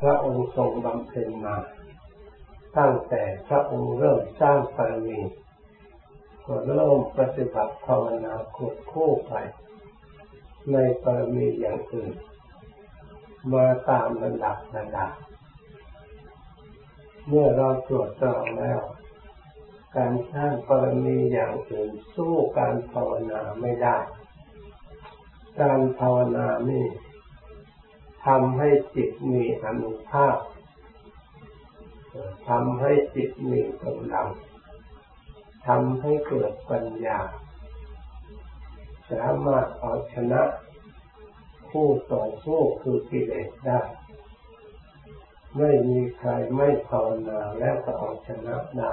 พระองค์ทรงบำเพ็ญมา ตั้งแต่พระองค์เริ่มสร้างปรมีก็เริ่มปฏิบัติภาวนาควบคู่ไป ในปรมีอย่างอื่น มาตามระดับระดับเมื่อเราตรวจสอบแล้ว การสร้างปรมีอย่างอื่นสู้การภาวนาไม่ได้ การภาวนานี่ ทำให้จิตมีอนุภาพทำให้จิตมีกำลังทำให้เกิดปัญญา สามารถเอาชนะผู้ต่อสู้คือกิเลสได้ ไม่มีใครไม่ภาวนาแล้วก็เอาชนะได้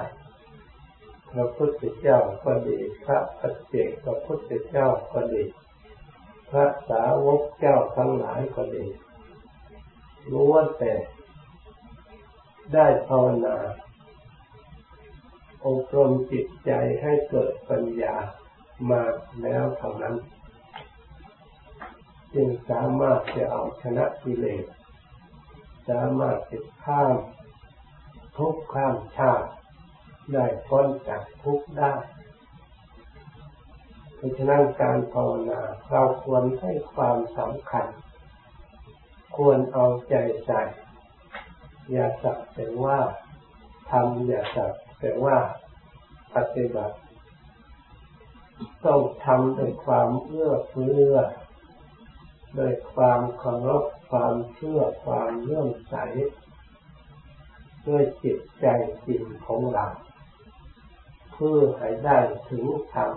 พระพุทธเจ้าก็ดีพระปัจเจกพระพุทธเจ้าก็ดี พระสาวกเจ้าทั้งหลายก็ดี รู้ว่าแต่ ได้ภาวนาอบรมจิตใจให้เกิดปัญญามาแล้วเท่านั้น จึงสามารถจะเอาชนะกิเลสสามารถจะข้ามทุกข้ามชาติได้พ้นจากทุกได้ เพราะฉะนั้นการภาวนาเราควรให้ความสำคัญ ควรเอาใจใส่ อย่าสักแต่ว่าทำอย่าสักแต่ว่าปฏิบัติ ต้องทำด้วยความเอื้อเฟื้อด้วยความเคารพความเชื่อความเลื่อมใสด้วยจิตใจจริงของเราเพื่อให้ได้ถึงธรรม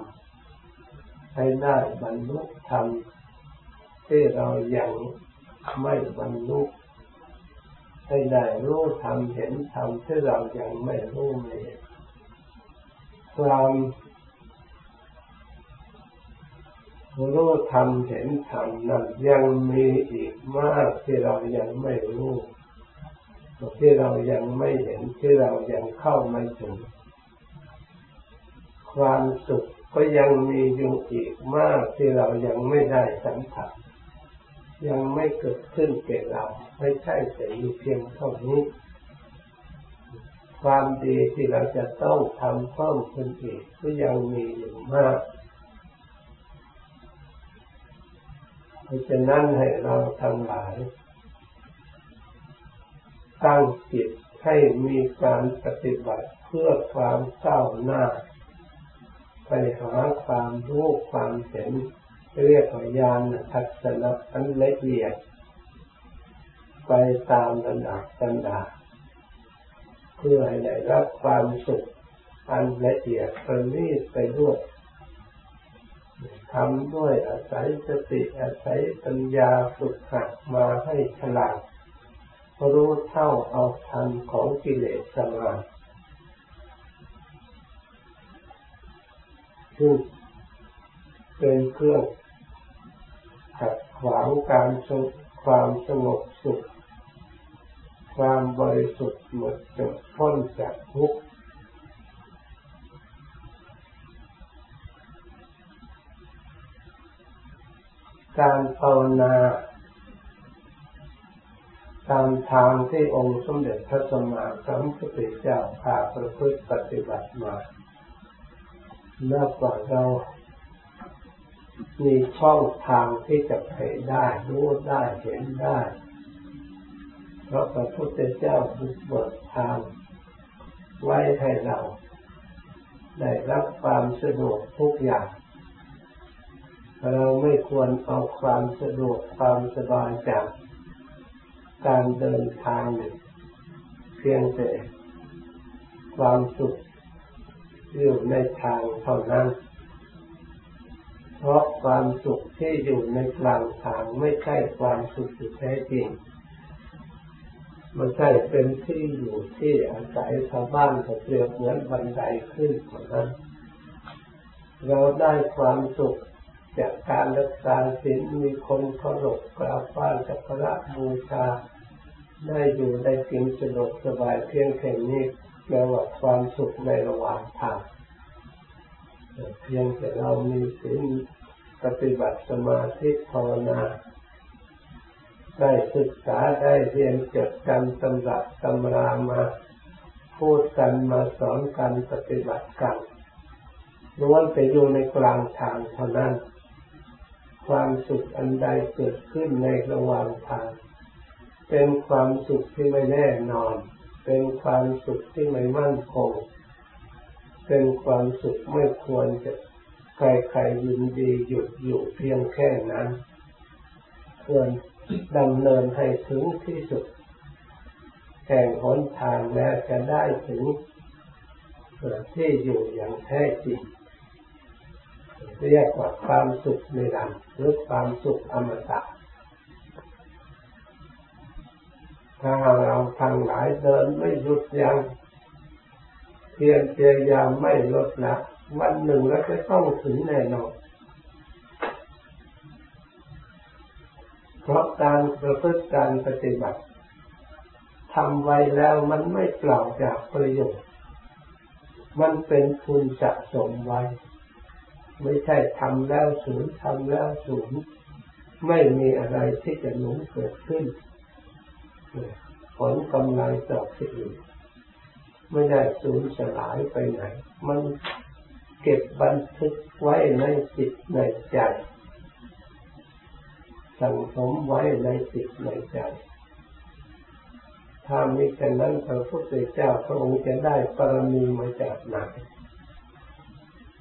ให้ได้บรรลุธรรมที่เรายัง ไม่บรรลุให้ได้รู้ธรรมเห็นธรรมที่เรายังไม่รู้ม่เห็นความรู้ธรรมเห็นธรรมนั้นยังมีอีกมากที่เรายังไม่รู้ที่เรายังไม่เห็นที่เรายังเข้าไม่ถึง ความสุขก็ยังมีอยู่อีกมากที่เรายังไม่ได้สัมผัส ยังไม่เกิดขึ้นแก่เรา ไม่ใช่แต่มีเพียงเท่านี้ ความดีที่เราจะต้องทำเพิ่มขึ้นอีกก็ยังมีอยู่มากเพราะฉะนั้นให้เราทั้งหลาย ตั้งจิตให้มีการปฏิบัติเพื่อความก้าวหน้า ไปหาความรู้ความเห็น เรียกว่ายานทัศนะอันละเอียด ไปตามระดับระดับเพื่อให้ได้รับความสุขอันละเอียดประณีตไปด้วยทำด้วยอาศัยสติอาศัยปัญญาฝึกหัดมาให้ฉลาดรู้เท่าเอาทันของกิเลสสมาซึ่งเป็นเครื่อง ขัดขวางการสงความสงบสุข ความบริสุทธิ์หมดจดพ้นจากทุกข์การภาวนาตามทางที่องค์สมเด็จพระสัมมาสัมพุทธเจ้าพาประพฤติปฏิบัติมานับว่าเรา มีช่องทางที่จะไปได้ รู้ได้เห็นได้ เพราะพระพุทธเจ้าบุกเบิกทางไว้ให้เรา ได้รับความสะดวกทุกอย่าง เราไม่ควรเอาความสะดวกความสบายจากการเดินทางเพียงแต่ความสุขอยู่ในทางเท่านั้น เพราะความสุขที่อยู่ในกลางทางไม่ใช่ความสุขที่แท้จริงมันใช่เป็นที่อยู่ที่อาศัยชาวบ้านก็เปรียบเหมือนบันไดขึ้นเท่านั้นเราได้ความสุขจากการรักษาศีลมีคนเคารพกราบไหว้สักการะบูชาได้อยู่ได้กินสะดวกสบายเพียงแค่นี้แปลว่าความสุขในระหว่างทาง เพียงแต่เรามีศีลปฏิบัติสมาธิภาวนา ได้ศึกษาได้เรียนจดกันตำรับตำรามาพูดกันมาสอนกันปฏิบัติกันล้วนแต่อยู่ในกลางทางเท่านั้น ความสุขอันใดเกิดขึ้นในระหว่างทาง เป็นความสุขที่ไม่แน่นอน เป็นความสุขที่ไม่มั่นคง เป็นความสุขไม่ควรจะใครๆยินดีหยุดอยู่เพียงแค่นั้นควรดำเนินให้ถึงที่สุดแห่งหนทางแล้วจะได้ถึงที่อยู่อย่างแท้จริงเรียกว่าความสุขในรันหรือความสุขอมตะถ้าเราทางหลายเดินไม่หยุดยัง้ง พียรพยายามไม่ลดละวันหนึ่งเราจะต้องถึงแน่นอนเพราะการประพฤติการปฏิบัติทำไว้แล้วมันไม่เปล่าจากประโยชน์ มันเป็นทุนสะสมไว้ ไม่ใช่ทำแล้วศูนย์ทำแล้วศูนย์ไม่มีอะไรที่จะหนุนเกิดขึ้น ผลกำไรต่อสิ่ง ไม่ได้สูญสลายไปไหน มันเก็บบันทึกไว้ในจิตในใจสังสมไว้ในจิตในใจ ถ้ามีแค่นั้นพระพุทธเจ้าพระองค์จะได้ปรมีมาจากไหน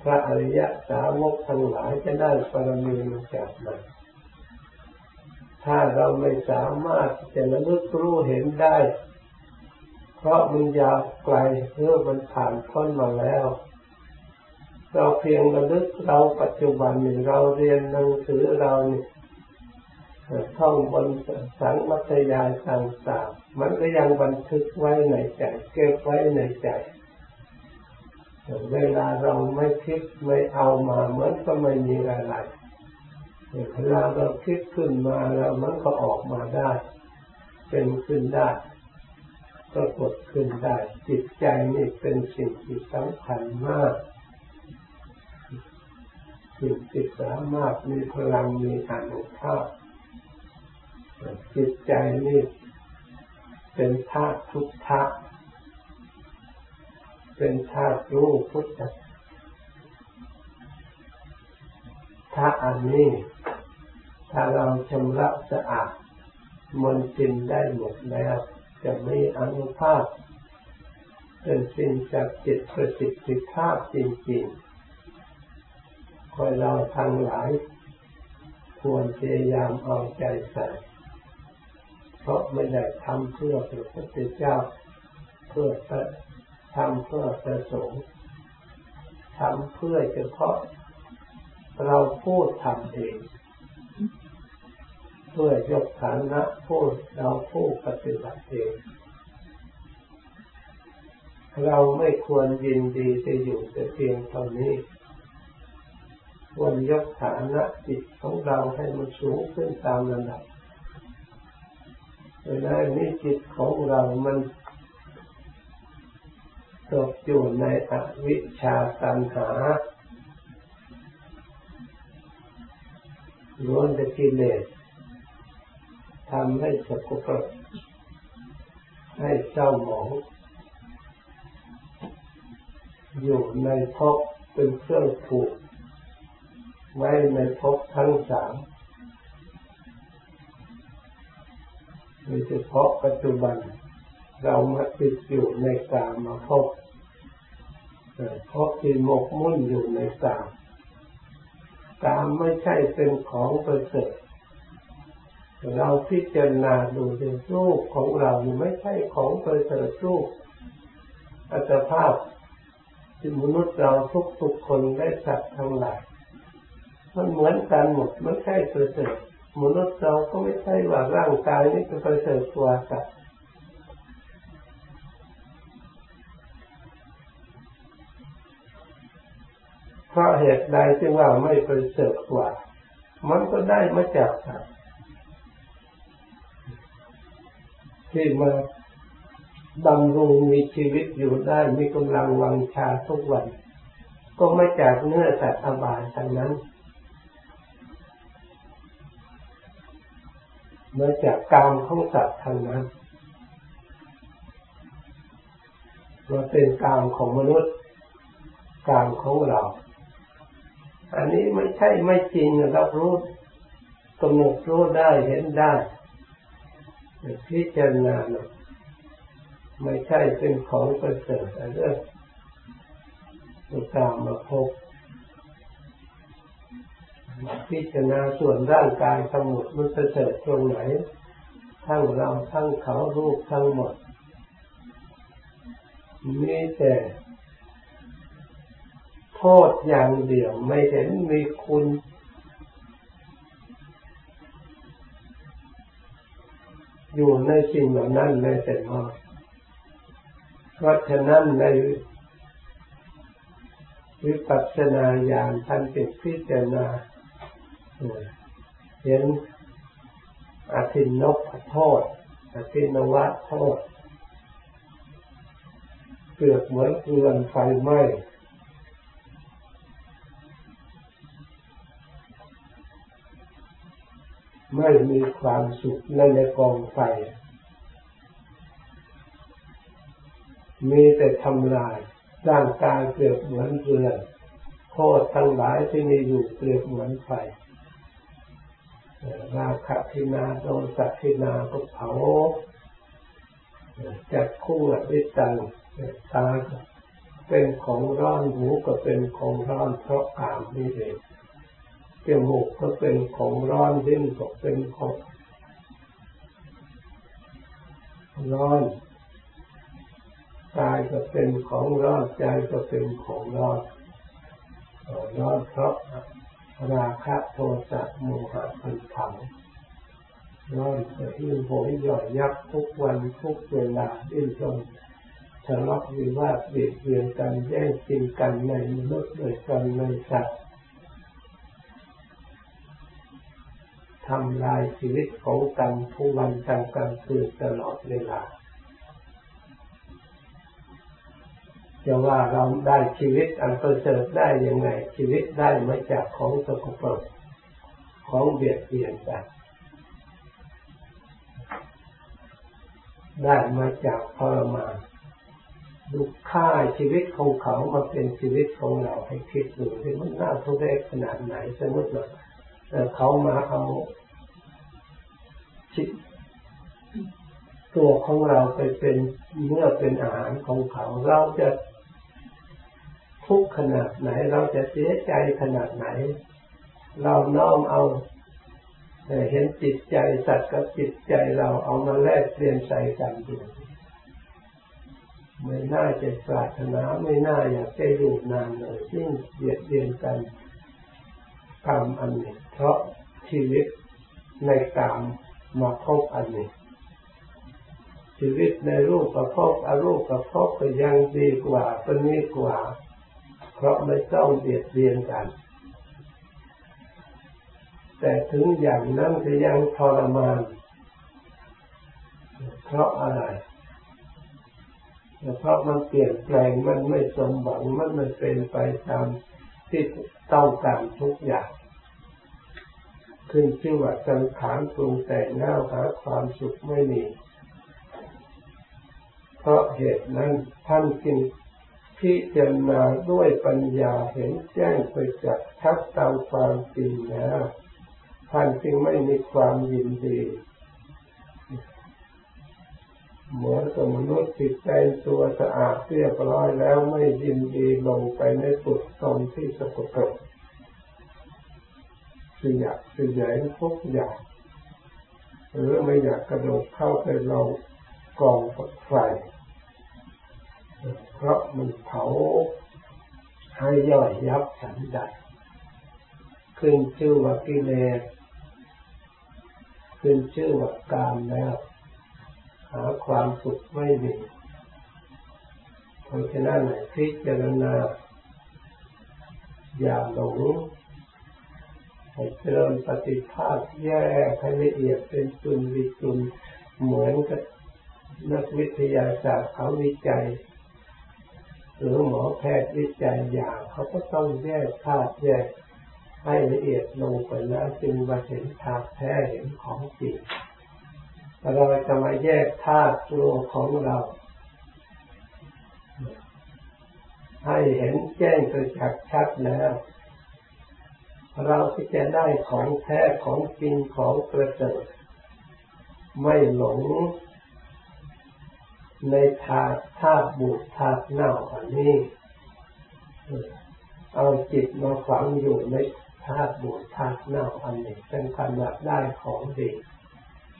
พระอริยสาวกทั้งหลายจะได้ปรมีมาจากไหน ถ้าเราไม่สามารถจะระลึกรู้เห็นได้ เพราะมันยาวไกลเพื่อมันผ่านพ้นมาแล้ว เราเพียงระลึกเราปัจจุบันนี้เราเรียนหนังสือเราเนี่ยท่องบนสังมัตยายต่างๆมันก็ยังบันทึกไว้ในใจเก็บไว้ในใจเวลาเราไม่คิดไม่เอามาเหมือนก็ไม่มีอะไรเวลาเราคิดขึ้นมาแล้วมันก็ออกมาได้ เป็นขึ้นได้ ปรากฏขึ้นได้ จิตใจนี่เป็นสิ่งที่สำคัญมากสิ่งที่สามารถมีพลังมีอนุภาพจิตใจนี่เป็นธาตุพุทธะเป็นธาตุรู้พุทธะถ้าอันนี้ ถ้าเราชำระสะอาดมนตินได้หมดแล้ว จะมีอนุภาพเป็นสิ่งจากจิตประสิทธิภาพจริงๆคอยเราทั้งหลาย ควรพยายามเอาใจใส่ เพราะไม่ได้ทำเพื่อพระพุทธเจ้า เพื่อทำเพื่อประสงค์ทำเพื่อเฉพาะ เราพูดทำเอง เพื่อยกฐานะพูดเราผู้ปฏิบัติเองเราไม่ควรยินดีจะอยู่แต่เพียงเท่านี้ ควรยกฐานะจิตของเราให้มันสูงขึ้นตามระดับเวลานี้จิตของเรามันตกอยู่ในอวิชชาตัณหาล้วนแต่กิเลส ทำให้สกปรกให้เศร้าหมองอยู่ในภพเป็นเครื่องผูก ไว้ในภพทั้งสามโดยเฉพาะปัจจุบัน เรามาติดอยู่ในกามาพบเพราะที่หมกมุ่นอยู่ในกามกามไม่ใช่เป็นของประเสริฐ เราพิจารณาดูในรูปของเราไม่ใช่ของประเสริฐรูปอัตภาพที่มนุษย์เราทุกๆคนได้สัตว์ทั้งหลายมันเหมือนกันหมดไม่ใช่ประเสริฐมนุษย์เราก็ไม่ใช่ว่าร่างกายนี้จะไปเสริฐกว่าสัตว์เพราะเหตุใดที่ว่าไม่ไปเสริฐกว่า มันก็ได้มาจากสัตว์ ที่มาดำรงมีชีวิตอยู่ได้มีกำลังวังชาทุกวัน ก็ไม่จากเนื้อสัตว์อบายทั้งนั้นมาจากกรรมของสัตว์ทางนั้นมาเป็นกรรมของมนุษย์กรรมของเรา อันนี้ไม่ใช่ไม่จริงเรับรู้กำหนดรู้ได้เห็นได้ พิจารณาไม่ใช่เป็นของประเสริฐอะไรเรื่องตามมาพบพิจารณาส่วนร่างกายทั้งหมดมันประเสริฐตรงไหน ทั้งเราทั้งเขารูปทั้งหมดมีแต่โทษอย่างเดียวไม่เห็นมีคุณ อยู่ในสิ่งเหล่านั้นในแต่น้อยเพราะฉะนั้นในวิปัสสนาญาณท่านจึงพิจารณาเห็นอาทินนกโทษอาทินวัตโทษเปลือกเหมือนเกลือนไฟไหม้ ไม่มีความสุขในในกองไฟ มีแต่ทำลายร่างกายเปลือกเหมือนเกลือนโทษทั้งหลายที่มีอยู่เปลือกเหมือนไฟราคะทินาโดสัทินาก็เผาจัดคู่วิตังตาเป็นของร้อนหูก็เป็นของร้อนเพราะกามนี่เอง จมูกก็เป็นของร้อนลิ้นก็เป็นของร้อนกายก็เป็นของร้อนใจก็เป็นของร้อนร้อนเพราะราคะโทสะโมหะพันถังร้อนจะหิ้วโหยหย่อยยับทุกวันทุกเวลาดิ้นรนทะเลาะวิวาทเบียดเบียนกันแย่งชิงกันในมนุษย์โดยกันในสัตว์ ทำลายชีวิตของกันทุกวันกลางกลางคืนตลอดเวลาจะว่าเราได้ชีวิตอันประเสริฐได้ยังไงชีวิตได้มาจากของสกปรกของเบียดเบียนกันได้มาจากทรมานดูค่าชีวิตของเขามาเป็นชีวิตของเราให้คิดดูที่มันน่าทุเรศขนาดไหนสมมติว่าเขามาเอา จิต ตัวของเราไปเป็นเมื่อเป็นอาหารของเขา เราจะทุกข์ขนาดไหน เราจะเสียใจขนาดไหน เราน้อมเอาเห็นจิตใจสัตว์กับจิตใจเราเอามาแลกเปลี่ยนใส่กันดูไม่น่าจะปรารถนาไม่น่าอยากจะอยู่นานเลยยิ่งเบียดเบียนกันกรรมอันหนี้เพราะชีวิตในกรรม มาพบอันนี้ชีวิตในรูปประพบอรูปประพบก็ยังดีกว่าเป็นนี้กว่า เพราะไม่ต้องเบียดเบียนกัน แต่ถึงอย่างนั้นก็ยังทรมาน เพราะอะไรเพราะมันเปลี่ยนแปลงมันไม่สมหวังมันไม่เป็นไปตามที่ต้องการทุกอย่าง ขึ้นชื่อว่าสังขารปรุงแต่งแล้วหาความสุขไม่มี เพราะเหตุนั้นท่านจึงพิจารณาด้วยปัญญาเห็นแจ้งไปจากทักตามความจริงแล้วท่านจึงไม่มีความยินดีเหมือนกับมนุษย์จิตใจตัวสะอาดเรียบร้อยแล้วไม่ยินดีลงไปในสุดตนที่สกปรก คืออยากคือใหญ่ทุกอย่างหรือไม่อยากกระโดดเข้าไปลงกองไฟเพราะมันเผาให้ย่อยยับสันดัดขึ้นชื่อว่ากิเลสขึ้นชื่อว่ากามแล้ว หาความสุขไม่มีเพราะฉะนั้นพิจารณาอย่าหลง ให้เจริญปฏิภาคแยกให้ละเอียดเป็นจุนวิจุนเหมือนกับนักวิทยาศาสตร์เขาวิจัย หรือหมอแพทย์วิจัยอย่างเขาก็ต้องแยกธาตุแยกให้ละเอียดลงไปแล้วจึงมาเห็นธาตุแท้เห็นของจริงเราจะมาแยกธาตุตัวของเรา ให้เห็นแจ้งกระจักชัดแล้ว เราที่จะได้ของแท้ของจริงของประเสริฐไม่หลงในธาตุธาตุบูดธาตุเน่าอันนี้ เอาจิตมาฝังอยู่ในธาตุบูดธาตุเน่าอันนี้เป็นขนาดได้ของดี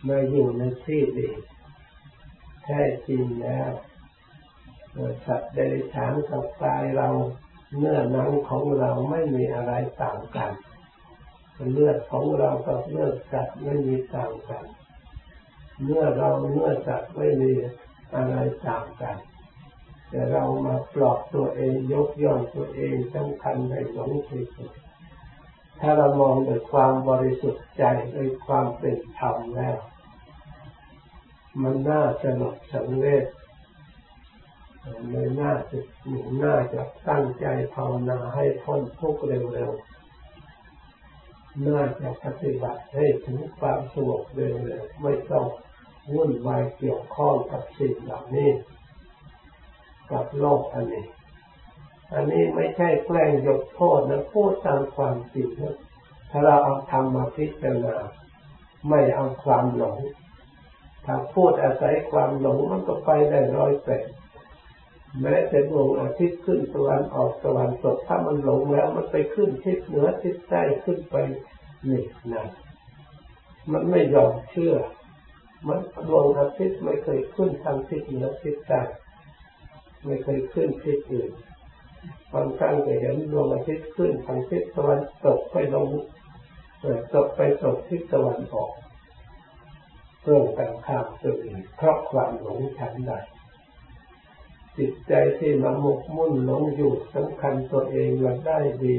มาอยู่ในที่ดีแท้จริงแล้วสัตว์เดรัจฉานกับกายเราเนื้อหนังของเราไม่มีอะไรต่างกัน เลือดของเรากับเลือดสัตว์ไม่มีต่างกัน เมื่อเราเมื่อสัตว์ไม่มีอะไรต่างกัน แต่เรามาปลอบตัวเองยกย่องตัวเองสำคัญในหลงที่สุดถ้าเรามองด้วยความบริสุทธิ์ใจด้วยความเป็นธรรมแล้ว มันน่าจะหลบสังเวชเลยน่าจะหนุนน่าจะตั้งใจภาวนาให้พ้นทุกข์เร็วๆ น่าจะปฏิบัติให้ถึงความสงบเร็วๆไม่ต้องวุ่นวายเกี่ยวข้องกับสิ่งเหล่านี้ กับโลกอันนี้ อันนี้ไม่ใช่แกล้งยกโทษนะพูดตามความจริงนะถ้าเราเอาธรรมมาพิจารณาไม่เอาความหลงถ้าพูดอาศัยความหลงมันก็ไปได้ร้อยแปด แม้แต่ดวงอาทิตย์ขึ้นตะวันออกตะวันตกถ้ามันหลงแล้วมันไปขึ้นทิศเหนือทิศใต้ขึ้นไปนี่นะมันไม่ยอมเชื่อ มันดวงอาทิตย์ไม่เคยขึ้นทางทิศเหนือทิศใต้ไม่เคยขึ้นทิศอื่นบางครั้งก็เห็นดวงอาทิตย์ขึ้นทางทิศตะวันตกไปลงตกไปตกทิศตะวันออกตรงกันข้ามตัวเองเพราะความหลงฉันใด จิตใจที่มาหมกมุ่นหลงอยู่สำคัญตัวเองว่าได้ดี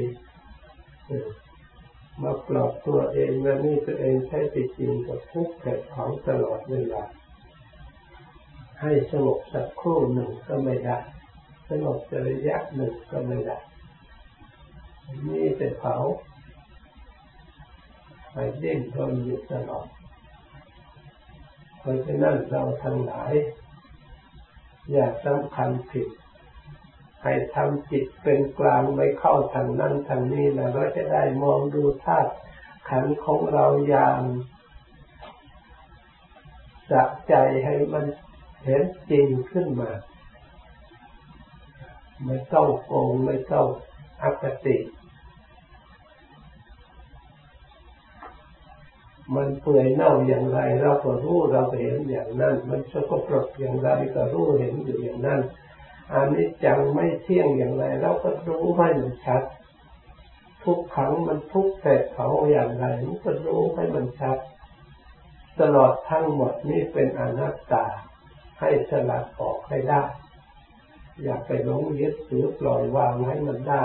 มาปลอบตัวเองว่านี่ตัวเองใช้ติดจริงกับทุกข์แก่ของตลอดเวลาให้สงบสักครู่หนึ่งก็ไม่ได้สงบระยะหนึ่งก็ไม่ได้นี่เป็นเผาไปเดิ้นรนอยู่ตลอดเพราะฉะนั้นเราทั้งหลาย อย่าสำคัญผิด ให้ทำจิตเป็นกลางไม่เข้าทางนั้นทางนี้นะเราจะได้มองดูธาตุขันของเราอย่างสะใจให้มันเห็นจริงขึ้นมา ไม่ต้องโกงไม่ต้องอคติ มันเปื่อยเน่าอย่างไร เราก็รู้เราเห็นอย่างนั้น มันสกปรกอย่างไรก็รู้เห็นอยู่อย่างนั้นอันนี้จังไม่เที่ยงอย่างไร เราก็รู้ให้มันชัด ทุกขังมันทุกแต่เขาอย่างไรมันก็รู้ให้มันชัด ตลอดทั้งหมดนี่เป็นอนัตตา ให้สลัดออกให้ได้ อย่าไปหลงยึดถือปล่อยวางให้มันได้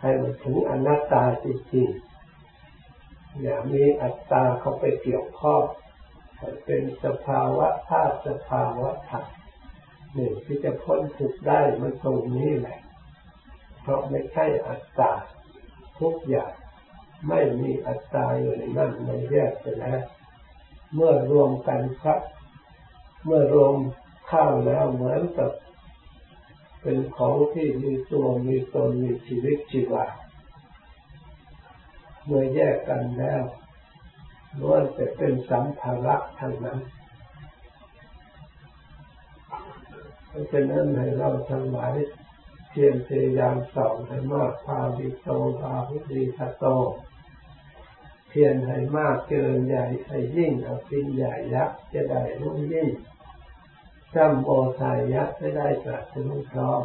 ให้มันถึงอนัตตาจริงๆ อย่ามีอัตตาเข้าไปเกี่ยวข้องเป็นสภาวะธาตุสภาวะธรรมหนึ่งที่จะพ้นทุกข์ได้มันตรงนี้แหละ เพราะไม่ใช่อัตตาทุกอย่างไม่มีอัตตาอยู่ในนั้นมันแยกไปแล้วเมื่อรวมกันครับ เมื่อรวมข้าวแล้วเหมือนกับ เป็นของที่มีตัวมีตนมีชีวิตชีวา เมื่อแยกกันแล้วล้วนแต่เป็นสัมภาระทั้งนั้นเพราะฉะนั้นให้เราทั้งหลายเพียรพยายามสอนให้มากพาวิโตพาวิดีทัโต เพียรให้มากเกินใหญ่ให้ยิ่งเอาปินใหญ่ยักษ์จะได้รุ่งยิ่งจัมโอสายยักษ์จะได้ตรัสรู้พร้อม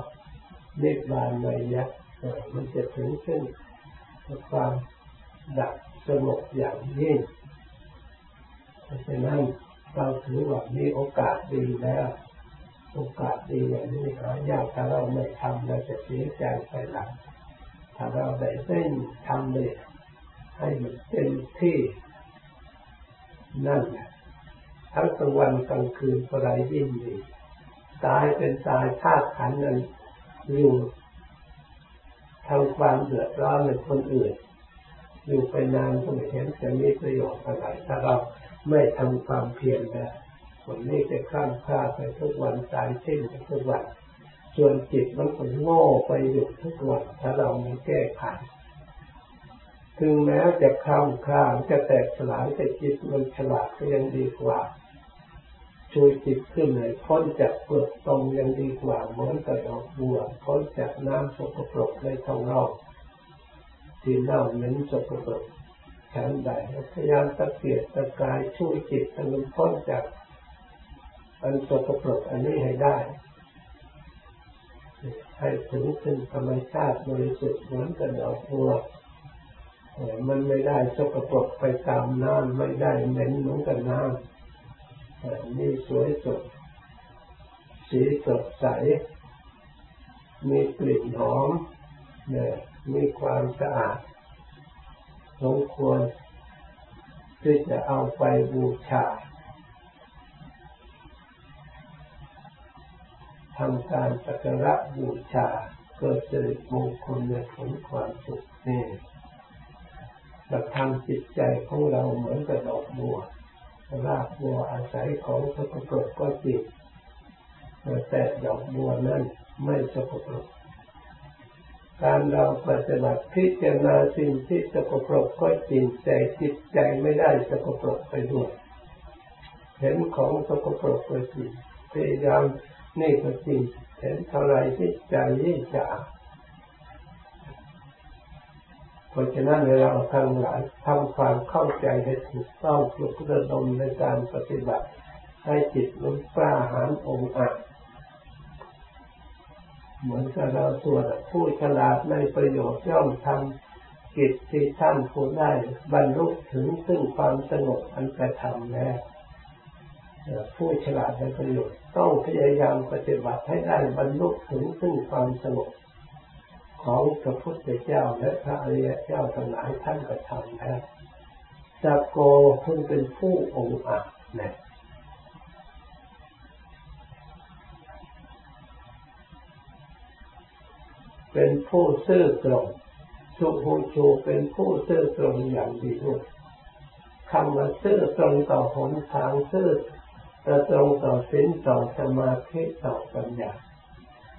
นิพพานในยักษ์มันจะถึงขึ้นความ ดับสงบอย่างยิ่งเพราะฉะนั้นเราถือว่ามีโอกาสดีแล้ว โอกาสดีอย่างนี้หายากถ้าเราไม่ทำเราจะเสียใจไปหลังถ้าเราได้เส้นทำเลยให้มันเต็มที่นั่นทั้งกลางวันกลางคืนก็ไรยิ่งดีตายเป็นตายธาตุขันนั้นอยู่ทำความเดือดร้อนในคนอื่น อยู่ไปนานก็ไม่เห็นจะมีประโยชน์อะไรถ้าเราไม่ทำความเพียรได้คนนี้จะข้ามค่าไปทุกวันตายสิ้นไปทุกวันส่วนจิตมันก็โง่ไปอยู่ทุกวันถ้าเราไม่แก้ไขถึงแม้จะข้ามข้าจะแตกสลายแต่จิตมันฉลาดก็ยังดีกว่าช่วยจิตขึ้นเลยพ้นจากเปลือกตรงยังดีกว่าเหมือนกับดอกบัวพ้นจากน้ำสกปรกในท้องเรา ที่เน่าเหม็นสกปรกฉันใดพยายามตะเกียบตะกายช่วยจิตให้มันพ้นจากอันสกปรกอันนี้ให้ได้ ให้ถึงซึ่งธรรมชาติบริสุทธิ์เหมือนกับดอกบัวมันไม่ได้สกปรกไปตามน้ำไม่ได้เหม็นเหมือนกับน้ำนี่สวยสดสีสดใส มีกลิ่นหอมเนี่ย มีความสะอาดสมควรที่จะเอาไปบูชาทำการสักการะบูชาเกิดสิริมงคลในผลความสุขนี่เราทำจิตใจของเราเหมือนกับดอกบัวรากบัวอาศัยของสกปรกก็จริงแต่ดอกบัวนั้นไม่สกปรก การเราปฏิบัติพิจารณาสิ่งที่สกปรกก็จริงใจจิตใจไม่ได้สกปรกไปด้วยเห็นของสกปรกก็จริงพยายามนี่ก็จริงเห็นเท่าไรที่ใจยิ่งจะเพราะฉะนั้นเราทั้งหลายทำความเข้าใจให้ถูกต้องปลุกระดมในการปฏิบัติ ให้จิตมันกล้าหาญองอาจ เหมือนกับเราตัวผู้ฉลาดในประโยชน์ย่อมทำกิจที่ท่านผู้ได้บรรลุถึงซึ่งความสงบอันกระทำแล้วผู้ฉลาดในประโยชน์ต้องพยายามปฏิบัติให้ได้บรรลุถึงซึ่งความสงบของพระพุทธเจ้าและพระอริยเจ้าทั้งหลายท่านกระทำแล้วจักโกคุณเป็นผู้องอาจนะ เป็นผู้ซื่อตรงสุภูชูเป็นผู้ซื่อตรงอย่างดีด้วยคำว่าซื่อตรงต่อหนทางซื่อตรงต่อศีลต่อสมาธิต่อปัญญา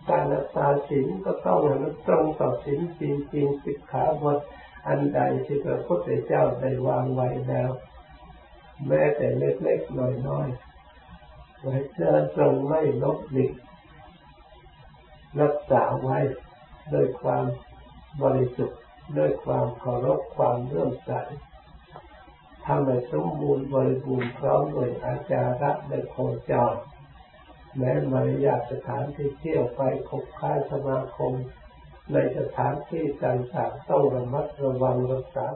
การรักษาศีลก็ต้องมันตรงต่อศีลจริงๆสิกขาบทอันใดที่พระพุทธเจ้าได้วางไว้แล้ว แม้แต่เล็กๆน้อยๆไว้เดินตรงไม่ลบหลีกรักษาไว้ ด้วยความบริสุทธิ์ด้วยความเคารพความเลื่อมใสทำให้สมบูรณ์บริบูรณ์พร้อมด้วยอาจาระในโคจรแม้มารยาสถานที่เที่ยวไปคบค้าสมาคม ในสถานที่ต่างๆต้องระมัดระวังรักษา